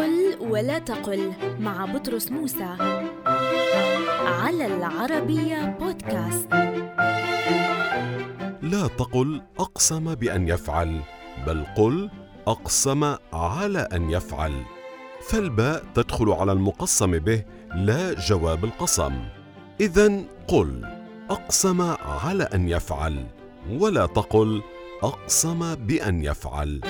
قل ولا تقل مع بطرس موسى. على العربية بودكاست. لا تقل أقسم بأن يفعل بل قل أقسم على أن يفعل. فالباء تدخل على المقسم به لا جواب القسم. اذا قل أقسم على أن يفعل ولا تقل أقسم بأن يفعل.